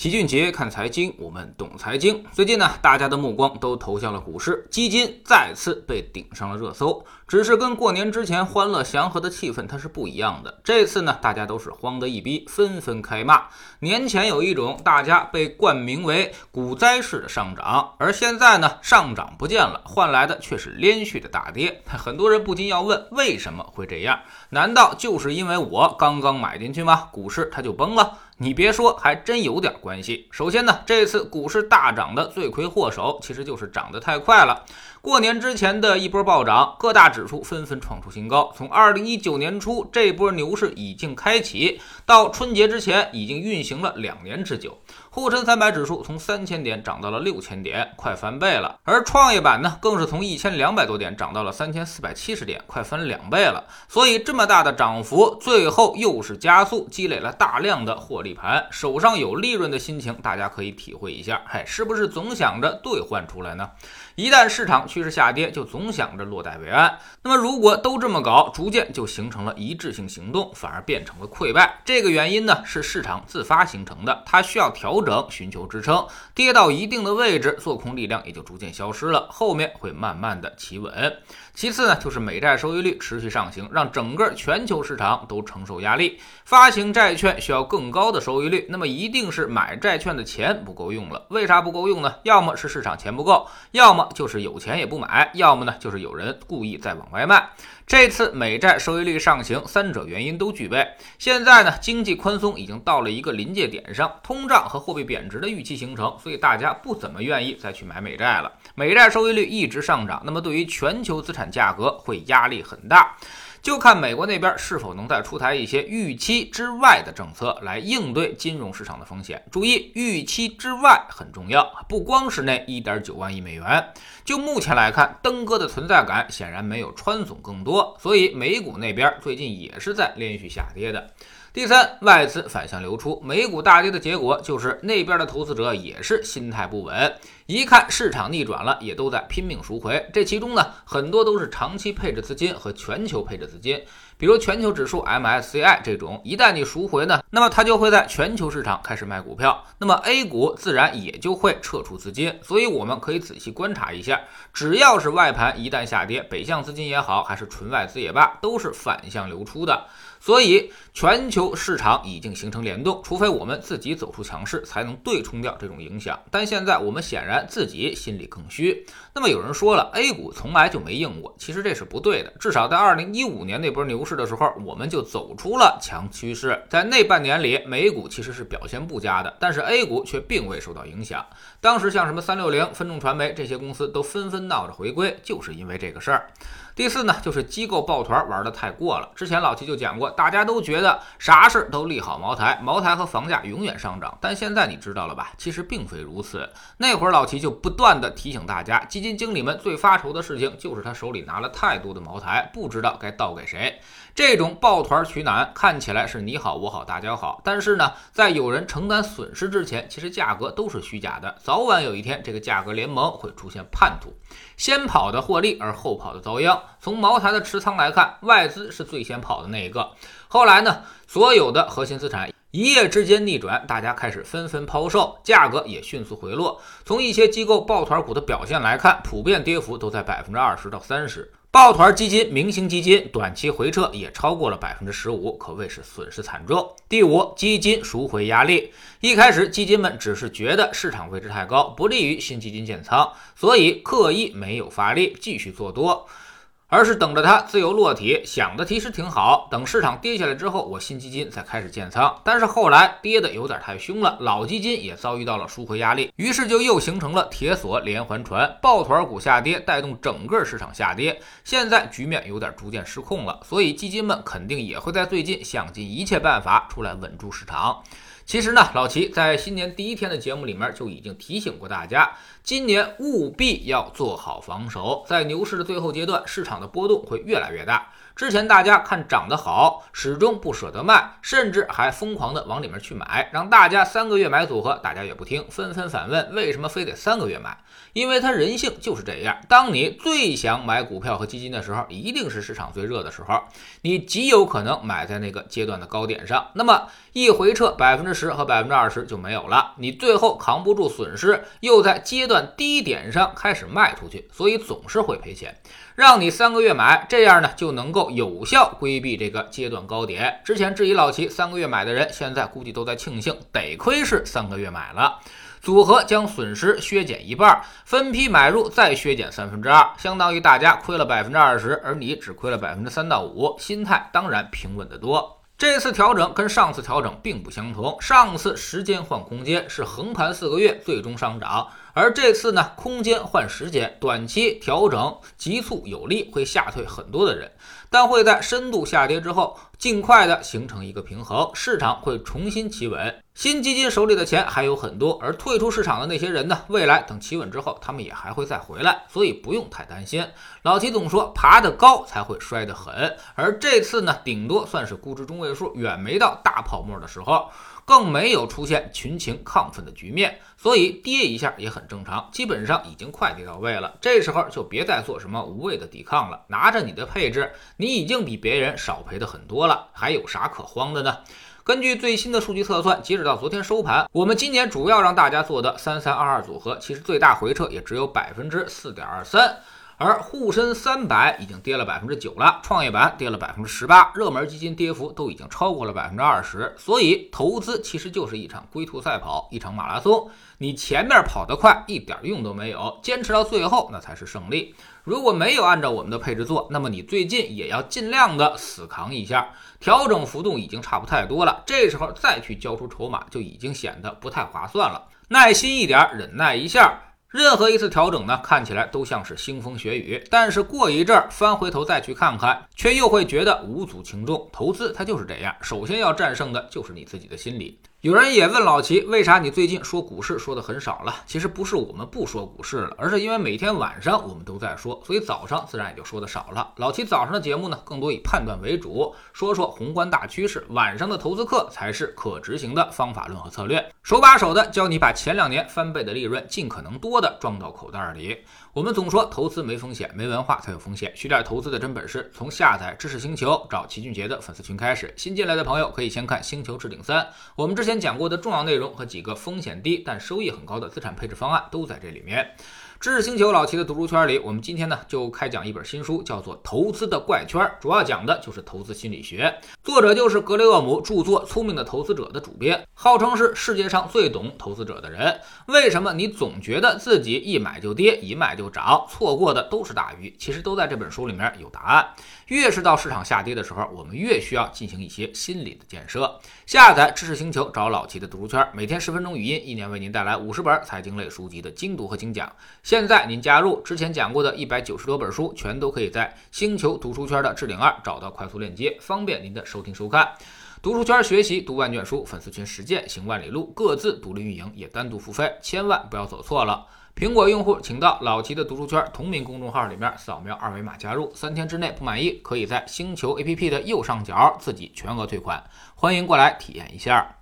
齐俊杰看财经，我们懂财经。最近呢，大家的目光都投向了股市，基金再次被顶上了热搜。只是跟过年之前欢乐祥和的气氛它是不一样的。这次呢，大家都是慌得一逼，纷纷开骂。年前有一种大家被冠名为“股灾式”的上涨，而现在呢，上涨不见了，换来的却是连续的大跌。很多人不禁要问，为什么会这样？难道就是因为我刚刚买进去吗？股市它就崩了？你别说，还真有点关系。首先呢，这次股市大涨的罪魁祸首其实就是涨得太快了。过年之前的一波暴涨，各大指数纷纷创出新高。从二零一九年初这波牛市已经开启，到春节之前已经运行了两年之久。沪深三百指数从三千点涨到了六千点，快翻倍了。而创业板呢，更是从一千两百多点涨到了三千四百七十点，快翻两倍了。所以这么大的涨幅，最后又是加速积累了大量的获利盘，手上有利润的心情，大家可以体会一下。嗨，是不是总想着兑换出来呢？一旦市场趋势下跌，就总想着落袋为安。那么如果都这么搞，逐渐就形成了一致性行动，反而变成了溃败。这个原因呢，是市场自发形成的，它需要调整，寻求支撑。跌到一定的位置，做空力量也就逐渐消失了，后面会慢慢的企稳。其次呢，就是美债收益率持续上行，让整个全球市场都承受压力。发行债券需要更高的收益率，那么一定是买债券的钱不够用了。为啥不够用呢？要么是市场钱不够，要么就是有钱也不买，要么呢就是有人故意在往外卖。这次美债收益率上行，三者原因都具备。现在呢，经济宽松已经到了一个临界点上，通胀和货币贬值的预期形成，所以大家不怎么愿意再去买美债了。美债收益率一直上涨，那么对于全球资产价格会压力很大。就看美国那边是否能再出台一些预期之外的政策来应对金融市场的风险。注意，预期之外很重要，不光是那一点九万亿美元。就目前来看，登哥的存在感显然没有川总更多，所以美股那边最近也是在连续下跌的。第三，外资反向流出，美股大跌的结果就是那边的投资者也是心态不稳，一看市场逆转了，也都在拼命赎回。这其中呢，很多都是长期配置资金和全球配置资金，比如全球指数 MSCI 这种，一旦你赎回呢，那么它就会在全球市场开始卖股票，那么 A 股自然也就会撤出资金。所以我们可以仔细观察一下，只要是外盘一旦下跌，北向资金也好，还是纯外资也罢，都是反向流出的。所以，全球市场已经形成联动，除非我们自己走出强势，才能对冲掉这种影响。但现在我们显然自己心里更虚。那么有人说了，A 股从来就没硬过，其实这是不对的。至少在2015年那波牛市的时候，我们就走出了强趋势。在那半年里，美股其实是表现不佳的，但是 A 股却并未受到影响。当时像什么三六零、分众传媒这些公司都纷纷闹着回归，就是因为这个事儿。第四呢，就是机构抱团玩的太过了。之前老齐就讲过，大家都觉得啥事都利好茅台，茅台和房价永远上涨。但现在你知道了吧？其实并非如此。那会儿老齐就不断的提醒大家，基金经理们最发愁的事情就是他手里拿了太多的茅台，不知道该倒给谁。这种抱团取暖看起来是你好我好大家好，但是呢，在有人承担损失之前，其实价格都是虚假的。早晚有一天，这个价格联盟会出现叛徒，先跑的获利，而后跑的遭殃。从茅台的持仓来看，外资是最先跑的那一个。后来呢，所有的核心资产一夜之间逆转，大家开始纷纷抛售，价格也迅速回落。从一些机构抱团股的表现来看，普遍跌幅都在百分之二十到三十。抱团基金、明星基金短期回撤也超过了百分之十五，可谓是损失惨重。第五，基金赎回压力。一开始，基金们只是觉得市场位置太高，不利于新基金建仓，所以刻意没有发力，继续做多。而是等着它自由落体，想的其实挺好。等市场跌下来之后，我新基金才开始建仓。但是后来跌的有点太凶了，老基金也遭遇到了赎回压力，于是就又形成了铁锁连环船，抱团股下跌带动整个市场下跌。现在局面有点逐渐失控了，所以基金们肯定也会在最近想尽一切办法出来稳住市场。其实呢，老齐在新年第一天的节目里面就已经提醒过大家，今年务必要做好防守。在牛市的最后阶段，市场的波动会越来越大。之前大家看涨得好，始终不舍得卖，甚至还疯狂的往里面去买，让大家三个月买组合，大家也不听，纷纷反问为什么非得三个月买？因为它人性就是这样，当你最想买股票和基金的时候，一定是市场最热的时候，你极有可能买在那个阶段的高点上，那么一回撤百分之十和百分之二十就没有了，你最后扛不住损失，又在阶段低点上开始卖出去，所以总是会赔钱。让你三个月买，这样呢就能够有效规避这个阶段高点。之前质疑老齐三个月买的人，现在估计都在庆幸，得亏是三个月买了。组合将损失削减一半，分批买入再削减三分之二，相当于大家亏了百分之二十，而你只亏了百分之三到五，心态当然平稳得多。这次调整跟上次调整并不相同，上次时间换空间是横盘四个月最终上涨，而这次呢，空间换时间，短期调整急促有力，会吓退很多的人，但会在深度下跌之后，尽快的形成一个平衡，市场会重新企稳。新基金手里的钱还有很多，而退出市场的那些人呢？未来等企稳之后，他们也还会再回来，所以不用太担心。老齐总说，爬得高才会摔得狠，而这次呢，顶多算是估值中位数，远没到大泡沫的时候，更没有出现群情亢奋的局面，所以跌一下也很正常，基本上已经快跌到位了。这时候就别再做什么无谓的抵抗了，拿着你的配置，你已经比别人少赔的很多了，还有啥可慌的呢？根据最新的数据测算，截止到昨天收盘，我们今年主要让大家做的三三二二组合，其实最大回撤也只有百分之四点二三。而沪深三百已经跌了百分之九了，创业板跌了百分之十八，热门基金跌幅都已经超过了百分之二十。所以投资其实就是一场龟兔赛跑，一场马拉松。你前面跑得快一点用都没有，坚持到最后那才是胜利。如果没有按照我们的配置做，那么你最近也要尽量的死扛一下。调整幅度已经差不太多了，这时候再去交出筹码就已经显得不太划算了。耐心一点，忍耐一下。任何一次调整呢，看起来都像是腥风血雨，但是过一阵儿翻回头再去看看，却又会觉得无足轻重。投资它就是这样，首先要战胜的就是你自己的心理。有人也问老齐，为啥你最近说股市说的很少了？其实不是我们不说股市了，而是因为每天晚上我们都在说，所以早上自然也就说的少了。老齐早上的节目呢，更多以判断为主，说说宏观大趋势；晚上的投资课才是可执行的方法论和策略，手把手的教你把前两年翻倍的利润尽可能多的装到口袋里。我们总说投资没风险，没文化才有风险。学点投资的真本事，从下载知识星球找齐俊杰的粉丝群开始。新进来的朋友可以先看《星球置顶三》，我们之前前讲过的重要内容和几个风险低但收益很高的资产配置方案都在这里面。知识星球老齐的读书圈里，我们今天呢就开讲一本新书，叫做《投资的怪圈》，主要讲的就是投资心理学。作者就是格雷厄姆著作《聪明的投资者》的主编，号称是世界上最懂投资者的人。为什么你总觉得自己一买就跌，一卖就涨，错过的都是大鱼？其实都在这本书里面有答案。越是到市场下跌的时候，我们越需要进行一些心理的建设。下载知识星球，找老齐的读书圈，每天十分钟语音，一年为您带来五十本财经类书籍的精读和精讲。现在您加入之前讲过的一百九十多本书，全都可以在星球读书圈的置顶二找到快速链接，方便您的收听收看。读书圈学习读万卷书，粉丝群实践行万里路，各自独立运营也单独付费，千万不要走错了。苹果用户请到老齐的读书圈同名公众号里面扫描二维码加入，三天之内不满意，可以在星球 APP 的右上角自己全额退款，欢迎过来体验一下。